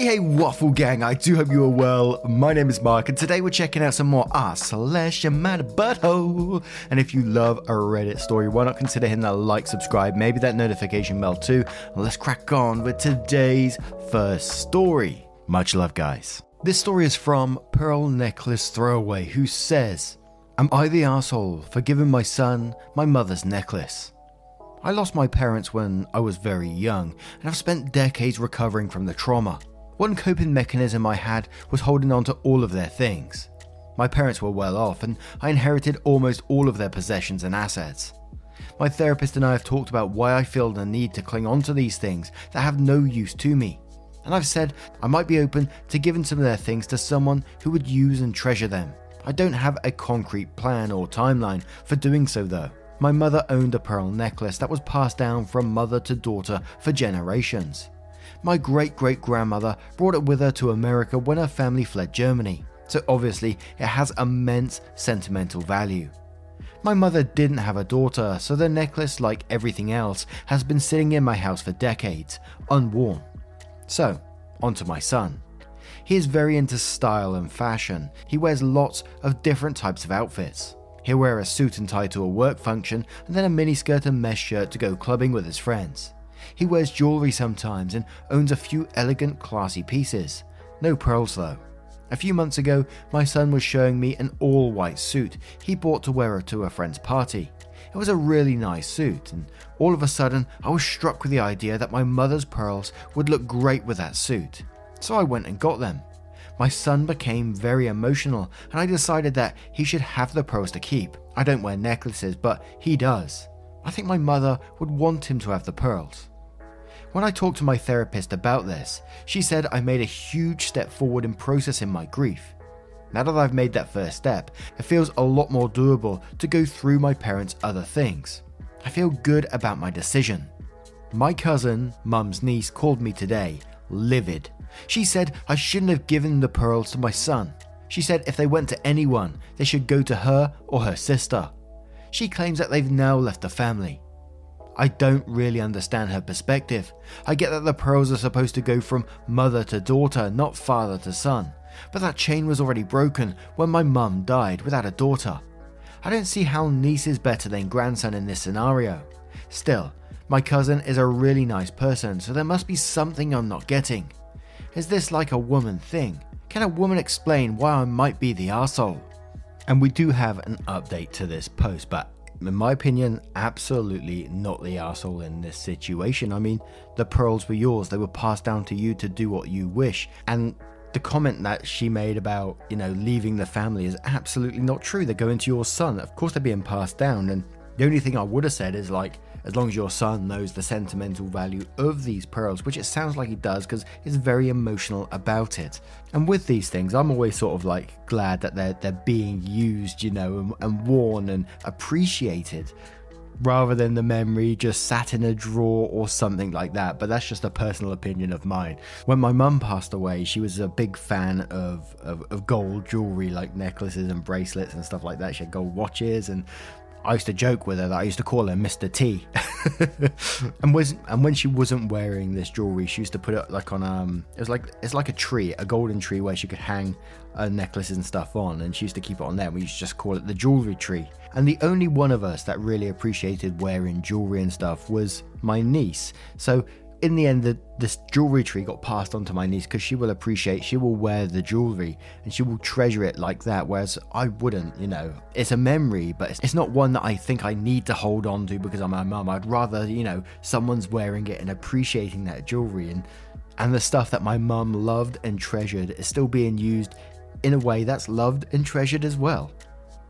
Hey, hey, Waffle Gang, I do hope you are well. My name is Mark, and today we're checking out some more r slash mad butthole. And if you love a Reddit story, why not consider hitting that like, subscribe, maybe that notification bell too. And let's crack on with today's first story. Much love, guys. This story is from Pearl Necklace Throwaway, who says, Am I the asshole for giving my son my mother's necklace? I lost my parents when I was very young, and I've spent decades recovering from the trauma. One coping mechanism I had was holding on to all of their things. My parents were well off, and I inherited almost all of their possessions and assets. My therapist and I have talked about why I feel the need to cling on to these things that have no use to me. And I've said I might be open to giving some of their things to someone who would use and treasure them. I don't have a concrete plan or timeline for doing so though. My mother owned a pearl necklace that was passed down from mother to daughter for generations my great great grandmother brought it with her to America when her family fled Germany, so obviously it has immense sentimental value. My mother didn't have a daughter, so the necklace, like everything else, has been sitting in my house for decades, unworn. So, onto my son. He is very into style and fashion. He wears lots of different types of outfits. He'll wear a suit and tie to a work function, and then a miniskirt and mesh shirt to go clubbing with his friends. He wears jewellery sometimes and owns a few elegant, classy pieces. No pearls though. A few months ago, my son was showing me an all white suit he bought to wear to a friend's party. It was a really nice suit, and all of a sudden, I was struck with the idea that my mother's pearls would look great with that suit. So I went and got them. My son became very emotional, and I decided that he should have the pearls to keep. I don't wear necklaces, but he does. I think my mother would want him to have the pearls. When I talked to my therapist about this, she said I made a huge step forward in processing my grief. Now that I've made that first step, it feels a lot more doable to go through my parents' other things. I feel good about my decision. My cousin, mum's niece, called me today, livid. She said I shouldn't have given the pearls to my son. She said if they went to anyone, they should go to her or her sister. She claims that they've now left the family. I don't really understand her perspective. I get that the pearls are supposed to go from mother to daughter, not father to son. But that chain was already broken when my mum died without a daughter. I don't see how niece is better than grandson in this scenario. Still, my cousin is a really nice person, so there must be something I'm not getting. Is this like a woman thing? Can a woman explain why I might be the asshole? And we do have an update to this post, but in my opinion, absolutely not the asshole in this situation. I mean, the pearls were yours, they were passed down to you to do what you wish. And the comment that she made about, you know, leaving the family is absolutely not true. They're going to your son. Of course, they're being passed down. And the only thing I would have said is like, as long as your son knows the sentimental value of these pearls, which it sounds like he does because he's very emotional about it. And with these things, I'm always sort of like glad that they're they're being used, you know, and, and worn and appreciated rather than the memory just sat in a drawer or something like that. But that's just a personal opinion of mine. When my mum passed away, she was a big fan of, of, of, gold jewelry, like necklaces and bracelets and stuff like that. She had gold watches and I used to joke with her that I used to call her Mr. T. and was and when she wasn't wearing this jewelry, she used to put it like on um it was like it's like a tree, a golden tree where she could hang necklaces and stuff on, and she used to keep it on there. We used to just call it the jewelry tree. And the only one of us that really appreciated wearing jewelry and stuff was my niece. So in the end, the, this jewelry tree got passed on to my niece because she will appreciate, she will wear the jewelry and she will treasure it like that. Whereas I wouldn't, you know, it's a memory, but it's, it's not one that I think I need to hold on to because I'm my mum. I'd rather, you know, someone's wearing it and appreciating that jewelry and and the stuff that my mum loved and treasured is still being used in a way that's loved and treasured as well.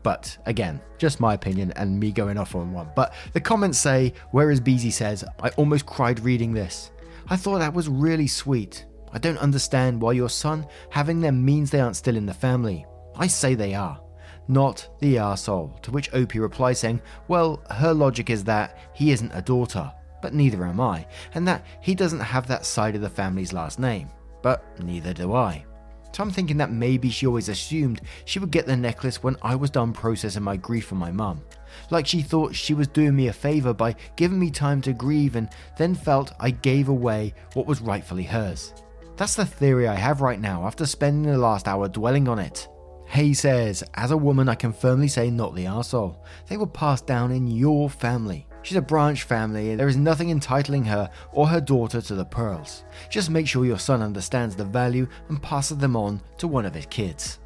But again, just my opinion and me going off on one. But the comments say, whereas Beezy says, I almost cried reading this. I thought that was really sweet. I don't understand why your son having them means they aren't still in the family. I say they are. not the arsehole. To which Opie replies saying, Well, her logic is that he isn't a daughter, but neither am I, and that he doesn't have that side of the family's last name, but neither do I. So I'm thinking that maybe she always assumed she would get the necklace when I was done processing my grief for my mum. Like she thought she was doing me a favour by giving me time to grieve and then felt I gave away what was rightfully hers. That's the theory I have right now after spending the last hour dwelling on it. Hay says, As a woman, I can firmly say not the arsehole. They were passed down in your family. She's a branch family, and there is nothing entitling her or her daughter to the pearls. Just make sure your son understands the value and passes them on to one of his kids.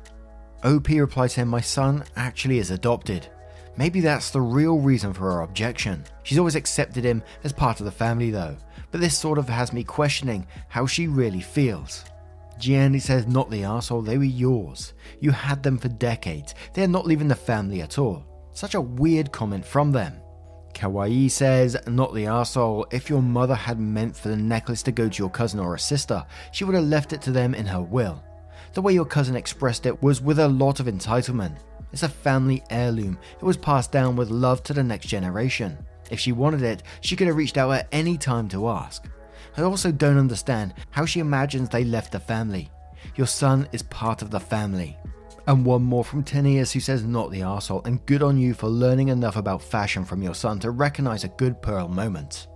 OP replied to him, My son actually is adopted. Maybe that's the real reason for her objection. She's always accepted him as part of the family though, but this sort of has me questioning how she really feels. Gianni says, Not the asshole, they were yours. You had them for decades. They are not leaving the family at all. Such a weird comment from them. Kawaii says, Not the arsehole. If your mother had meant for the necklace to go to your cousin or a sister, she would have left it to them in her will. The way your cousin expressed it was with a lot of entitlement. It's a family heirloom. It was passed down with love to the next generation. If she wanted it, she could have reached out at any time to ask. I also don't understand how she imagines they left the family. Your son is part of the family. And one more from Tenias who says, Not the arsehole, and good on you for learning enough about fashion from your son to recognize a good Pearl moment.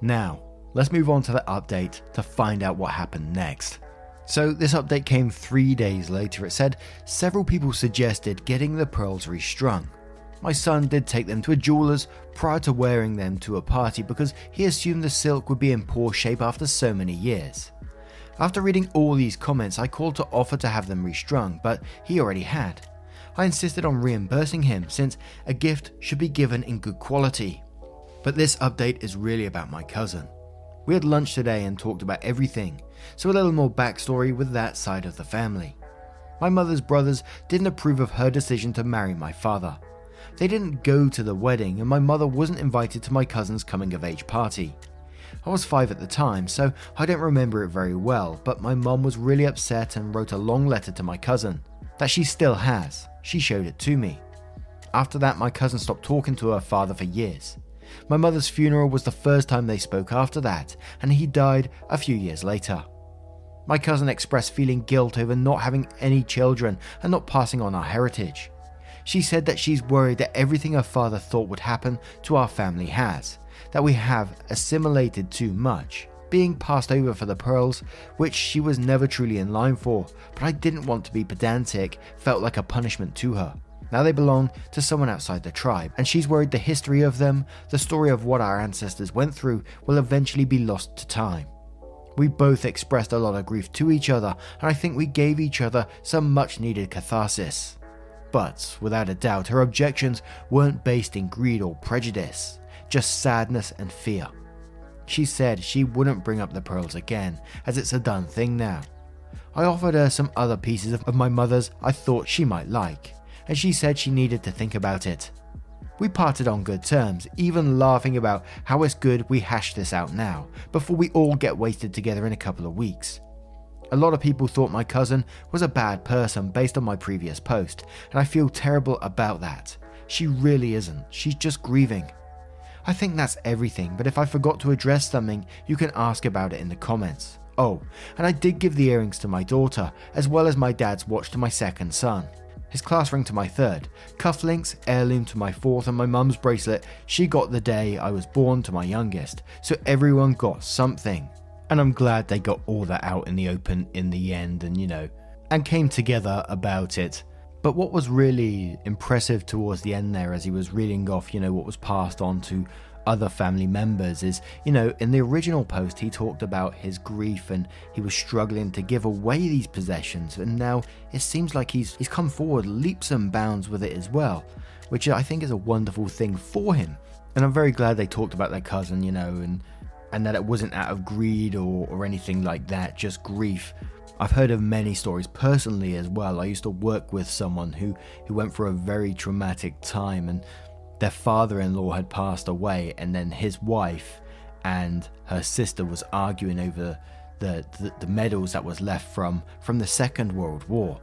Now, let's move on to the update to find out what happened next. So, this update came three days later. It said several people suggested getting the pearls restrung. My son did take them to a jeweler's prior to wearing them to a party because he assumed the silk would be in poor shape after so many years. After reading all these comments, I called to offer to have them restrung, but he already had. I insisted on reimbursing him since a gift should be given in good quality. But this update is really about my cousin. We had lunch today and talked about everything, so a little more backstory with that side of the family. My mother's brothers didn't approve of her decision to marry my father. They didn't go to the wedding, and my mother wasn't invited to my cousin's coming of age party. I was five at the time, so I don't remember it very well, but my mum was really upset and wrote a long letter to my cousin. That she still has. She showed it to me. After that, my cousin stopped talking to her father for years. My mother's funeral was the first time they spoke after that, and he died a few years later. My cousin expressed feeling guilt over not having any children and not passing on our heritage. She said that she's worried that everything her father thought would happen to our family has, that we have assimilated too much, being passed over for the pearls, which she was never truly in line for, but I didn't want to be pedantic, felt like a punishment to her. Now they belong to someone outside the tribe, and she's worried the history of them, the story of what our ancestors went through, will eventually be lost to time. We both expressed a lot of grief to each other, and I think we gave each other some much needed catharsis. But, without a doubt, her objections weren't based in greed or prejudice, just sadness and fear. She said she wouldn't bring up the pearls again, as it's a done thing now. I offered her some other pieces of my mother's I thought she might like, and she said she needed to think about it. We parted on good terms, even laughing about how it's good we hash this out now, before we all get wasted together in a couple of weeks. A lot of people thought my cousin was a bad person based on my previous post, and I feel terrible about that. She really isn't, she's just grieving. I think that's everything, but if I forgot to address something, you can ask about it in the comments. Oh, and I did give the earrings to my daughter, as well as my dad's watch to my second son. His class ring to my third, cufflinks, heirloom to my fourth, and my mum's bracelet she got the day I was born to my youngest, so everyone got something. And I'm glad they got all that out in the open in the end and, you know, and came together about it. But what was really impressive towards the end there, as he was reading off, you know, what was passed on to other family members, is, you know, in the original post, he talked about his grief and he was struggling to give away these possessions. And now it seems like he's, he's come forward leaps and bounds with it as well, which I think is a wonderful thing for him. And I'm very glad they talked about their cousin, you know, and and that it wasn't out of greed or, or anything like that, just grief. I've heard of many stories personally as well. I used to work with someone who, who went through a very traumatic time and their father in law had passed away, and then his wife and her sister was arguing over the, the, the medals that was left from, from the Second World War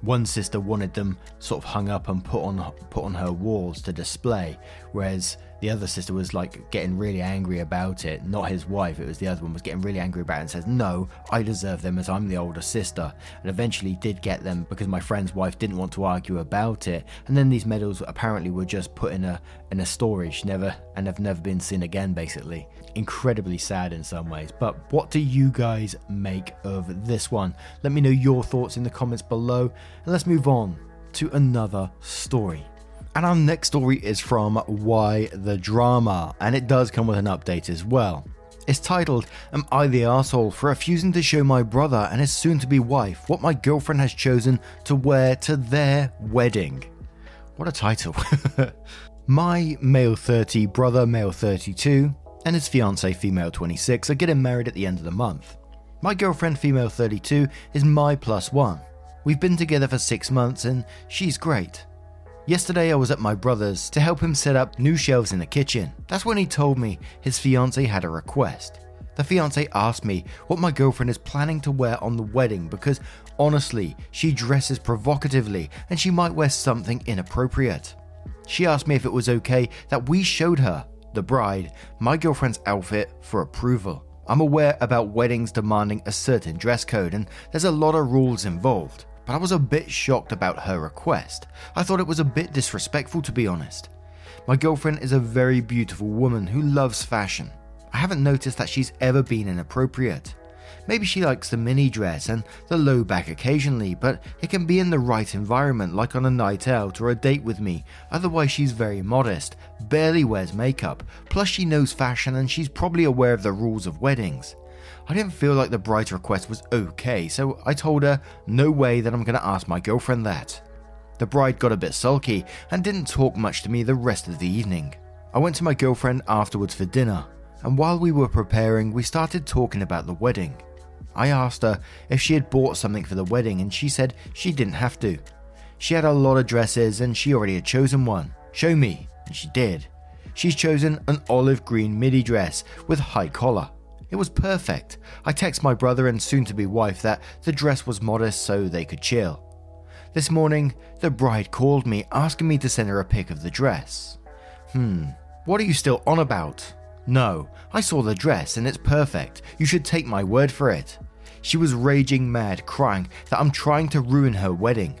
One sister wanted them sort of hung up and put on put on her walls to display, whereas the other sister was like getting really angry about it. Not his wife, it was the other one was getting really angry about it and says, "No, I deserve them as I'm the older sister." And eventually did get them because my friend's wife didn't want to argue about it. And then these medals apparently were just put in a in a storage, never and have never been seen again. Basically, incredibly sad in some ways. But what do you guys make of this one? Let me know your thoughts in the comments below, and let's move on to another story. And our next story is from Why the Drama, and it does come with an update as well. It's titled, Am I the asshole for refusing to show my brother and his soon to be wife what my girlfriend has chosen to wear to their wedding? What a title. my male 30 brother, male 32, and his fiance, female 26, are getting married at the end of the month. My girlfriend, female 32, is my plus one. We've been together for six months and she's great. Yesterday, I was at my brother's to help him set up new shelves in the kitchen. That's when he told me his fiance had a request. The fiance asked me what my girlfriend is planning to wear on the wedding because honestly, she dresses provocatively and she might wear something inappropriate. She asked me if it was okay that we showed her, the bride, my girlfriend's outfit for approval. I'm aware about weddings demanding a certain dress code and there's a lot of rules involved but I was a bit shocked about her request. I thought it was a bit disrespectful, to be honest. My girlfriend is a very beautiful woman who loves fashion. I haven't noticed that she's ever been inappropriate. Maybe she likes the mini dress and the low back occasionally, but it can be in the right environment, like on a night out or a date with me. Otherwise, she's very modest, barely wears makeup, plus, she knows fashion and she's probably aware of the rules of weddings. I didn't feel like the bride's request was okay, so I told her, no way that I'm going to ask my girlfriend that. The bride got a bit sulky and didn't talk much to me the rest of the evening. I went to my girlfriend afterwards for dinner, and while we were preparing, we started talking about the wedding. I asked her if she had bought something for the wedding, and she said she didn't have to. She had a lot of dresses and she already had chosen one. Show me, and she did. She's chosen an olive green midi dress with high collar. It was perfect. I text my brother and soon to be wife that the dress was modest so they could chill. This morning, the bride called me asking me to send her a pic of the dress. Hmm, what are you still on about? No, I saw the dress and it's perfect. You should take my word for it. She was raging mad, crying that I'm trying to ruin her wedding.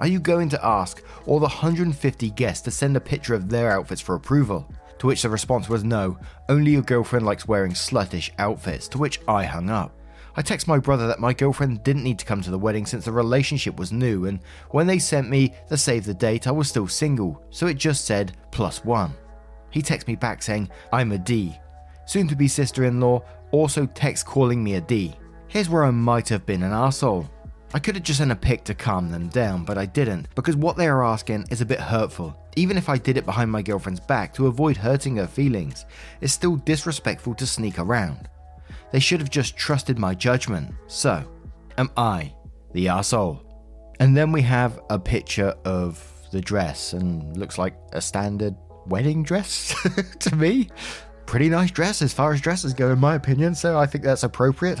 Are you going to ask all the 150 guests to send a picture of their outfits for approval? To which the response was no, only your girlfriend likes wearing sluttish outfits, to which I hung up. I text my brother that my girlfriend didn't need to come to the wedding since the relationship was new, and when they sent me the save the date, I was still single, so it just said plus one. He texts me back saying, I'm a D. Soon to be sister in law also texts calling me a D. Here's where I might have been an asshole. I could have just sent a pic to calm them down, but I didn't, because what they are asking is a bit hurtful. Even if I did it behind my girlfriend's back to avoid hurting her feelings, it's still disrespectful to sneak around. They should have just trusted my judgment. So, am I the asshole? And then we have a picture of the dress, and looks like a standard wedding dress to me. Pretty nice dress as far as dresses go, in my opinion, so I think that's appropriate.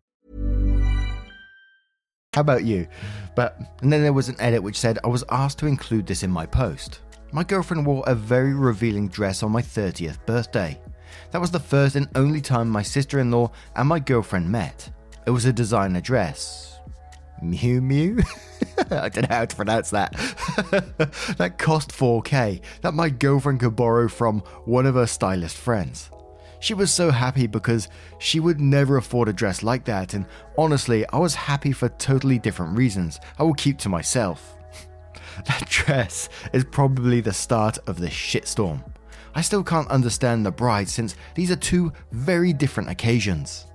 How about you? But, and then there was an edit which said, I was asked to include this in my post. My girlfriend wore a very revealing dress on my 30th birthday. That was the first and only time my sister in law and my girlfriend met. It was a designer dress. Miu Miu? I don't know how to pronounce that. that cost 4k that my girlfriend could borrow from one of her stylist friends. She was so happy because she would never afford a dress like that, and honestly, I was happy for totally different reasons I will keep to myself. that dress is probably the start of this shitstorm. I still can't understand the bride since these are two very different occasions.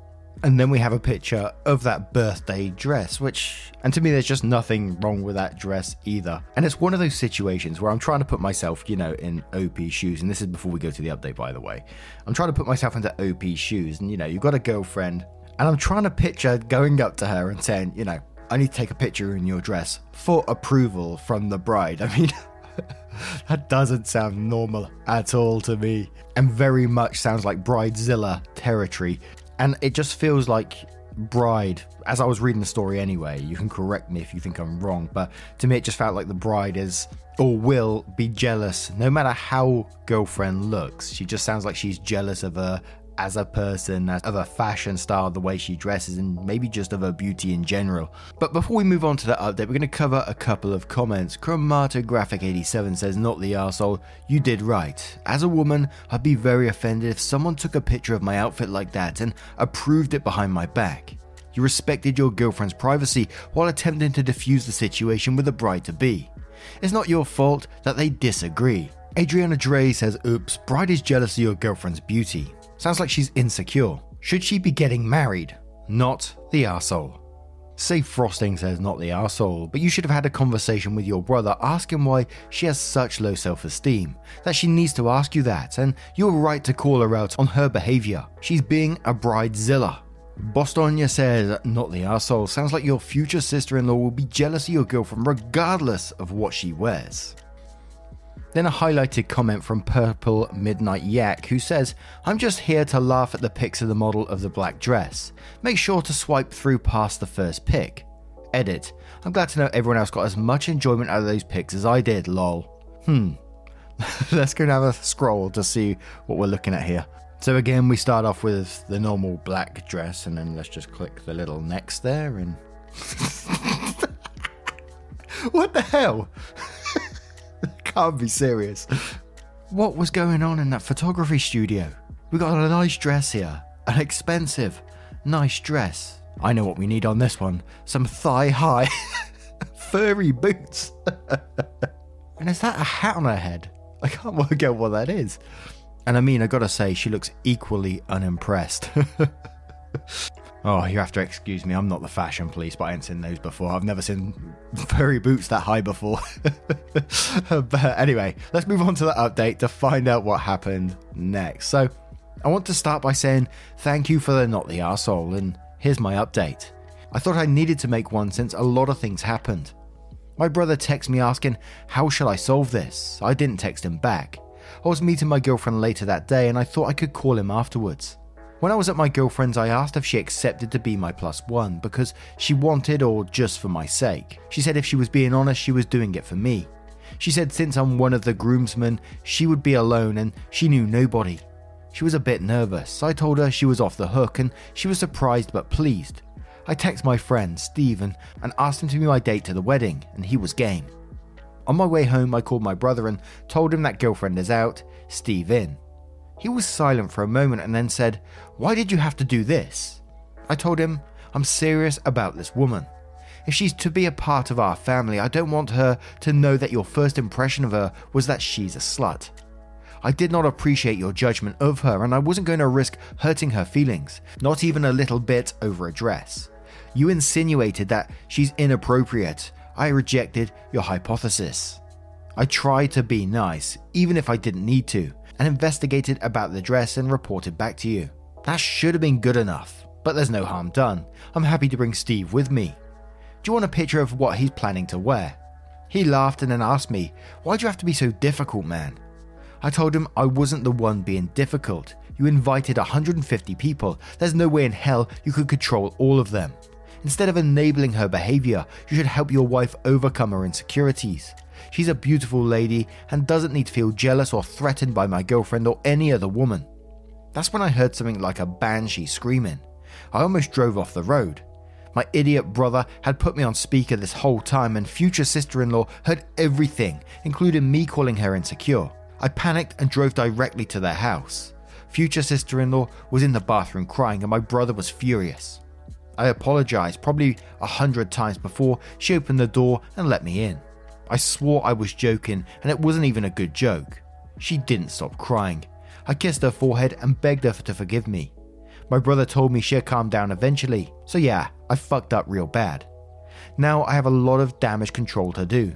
And then we have a picture of that birthday dress, which, and to me, there's just nothing wrong with that dress either. And it's one of those situations where I'm trying to put myself, you know, in OP's shoes. And this is before we go to the update, by the way. I'm trying to put myself into OP's shoes. And, you know, you've got a girlfriend, and I'm trying to picture going up to her and saying, you know, I need to take a picture in your dress for approval from the bride. I mean, that doesn't sound normal at all to me, and very much sounds like Bridezilla territory. And it just feels like bride as i was reading the story anyway you can correct me if you think i'm wrong but to me it just felt like the bride is or will be jealous no matter how girlfriend looks. She just sounds like she's jealous of her as a person, as of her fashion style, the way she dresses, and maybe just of her beauty in general. But before we move on to the update, we're going to cover a couple of comments. Chromatographic87 says, Not the arsehole, you did right. As a woman, I'd be very offended if someone took a picture of my outfit like that and approved it behind my back. You respected your girlfriend's privacy while attempting to defuse the situation with a bride to be. It's not your fault that they disagree. Adriana Dre says, Oops, bride is jealous of your girlfriend's beauty. Sounds like she's insecure. Should she be getting married? Not the arsehole. Say Frosting says not the arsehole, but you should have had a conversation with your brother asking why she has such low self esteem, that she needs to ask you that, and you're right to call her out on her behaviour. She's being a bridezilla. Bostonia says, not the arsehole. Sounds like your future sister in law will be jealous of your girlfriend regardless of what she wears. Then a highlighted comment from Purple Midnight Yak who says, I'm just here to laugh at the pics of the model of the black dress. Make sure to swipe through past the first pic. Edit. I'm glad to know everyone else got as much enjoyment out of those pics as I did, lol. Hmm. Let's go and have a scroll to see what we're looking at here. So again, we start off with the normal black dress, and then let's just click the little next there and. what the hell? Can't be serious. What was going on in that photography studio? We got a nice dress here. An expensive, nice dress. I know what we need on this one some thigh high, furry boots. and is that a hat on her head? I can't work out what that is. And I mean, I gotta say, she looks equally unimpressed. Oh, you have to excuse me. I'm not the fashion police, but I ain't seen those before. I've never seen furry boots that high before. but anyway, let's move on to the update to find out what happened next. So, I want to start by saying thank you for the not the arsehole, and here's my update. I thought I needed to make one since a lot of things happened. My brother texted me asking, How shall I solve this? I didn't text him back. I was meeting my girlfriend later that day and I thought I could call him afterwards. When I was at my girlfriend's, I asked if she accepted to be my plus one because she wanted or just for my sake. She said if she was being honest, she was doing it for me. She said since I'm one of the groomsmen, she would be alone and she knew nobody. She was a bit nervous. I told her she was off the hook and she was surprised but pleased. I texted my friend, Stephen, and asked him to be my date to the wedding, and he was game. On my way home, I called my brother and told him that girlfriend is out, Steve in. He was silent for a moment and then said, Why did you have to do this? I told him, I'm serious about this woman. If she's to be a part of our family, I don't want her to know that your first impression of her was that she's a slut. I did not appreciate your judgment of her, and I wasn't going to risk hurting her feelings, not even a little bit over a dress. You insinuated that she's inappropriate. I rejected your hypothesis. I tried to be nice, even if I didn't need to, and investigated about the dress and reported back to you. That should have been good enough, but there's no harm done. I'm happy to bring Steve with me. Do you want a picture of what he's planning to wear? He laughed and then asked me, Why do you have to be so difficult, man? I told him I wasn't the one being difficult. You invited 150 people. There's no way in hell you could control all of them. Instead of enabling her behavior, you should help your wife overcome her insecurities. She's a beautiful lady and doesn't need to feel jealous or threatened by my girlfriend or any other woman. That's when I heard something like a banshee screaming. I almost drove off the road. My idiot brother had put me on speaker this whole time, and future sister in law heard everything, including me calling her insecure. I panicked and drove directly to their house. Future sister in law was in the bathroom crying, and my brother was furious. I apologized probably a hundred times before she opened the door and let me in. I swore I was joking, and it wasn't even a good joke. She didn't stop crying. I kissed her forehead and begged her to forgive me. My brother told me she'd calm down eventually, so yeah, I fucked up real bad. Now I have a lot of damage control to do.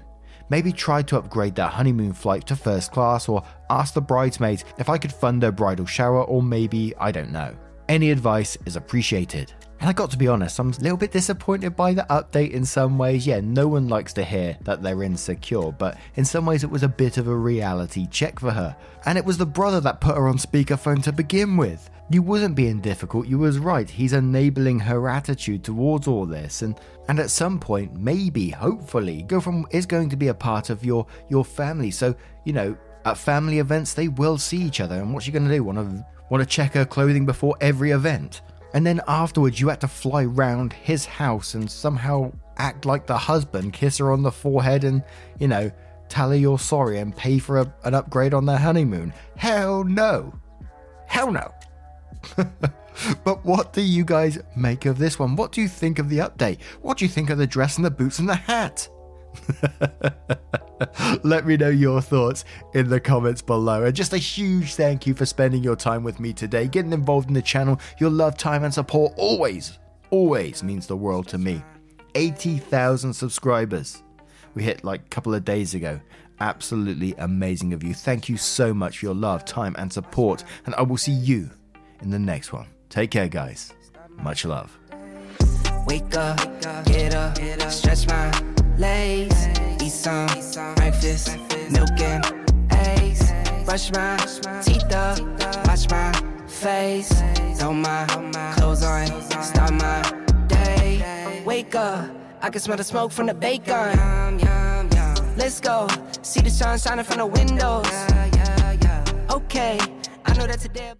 Maybe try to upgrade their honeymoon flight to first class or ask the bridesmaids if I could fund their bridal shower or maybe, I don't know. Any advice is appreciated. And I got to be honest, I'm a little bit disappointed by the update in some ways. Yeah, no one likes to hear that they're insecure, but in some ways it was a bit of a reality check for her. And it was the brother that put her on speakerphone to begin with. You wasn't being difficult, you was right. He's enabling her attitude towards all this and and at some point, maybe, hopefully, girlfriend is going to be a part of your your family. So, you know, at family events they will see each other and what's she gonna do? Wanna wanna check her clothing before every event? And then afterwards, you had to fly round his house and somehow act like the husband, kiss her on the forehead, and, you know, tell her you're sorry and pay for a, an upgrade on their honeymoon. Hell no. Hell no. but what do you guys make of this one? What do you think of the update? What do you think of the dress and the boots and the hat? Let me know your thoughts in the comments below. And just a huge thank you for spending your time with me today, getting involved in the channel. Your love, time, and support always, always means the world to me. 80,000 subscribers. We hit like a couple of days ago. Absolutely amazing of you. Thank you so much for your love, time, and support. And I will see you in the next one. Take care, guys. Much love. Wake up, get up, stretch my legs, eat some breakfast, milk and eggs, brush my teeth up, wash my face, throw my clothes on, start my day. Wake up, I can smell the smoke from the bacon. Let's go, see the sun shining from the windows. Okay, I know that today.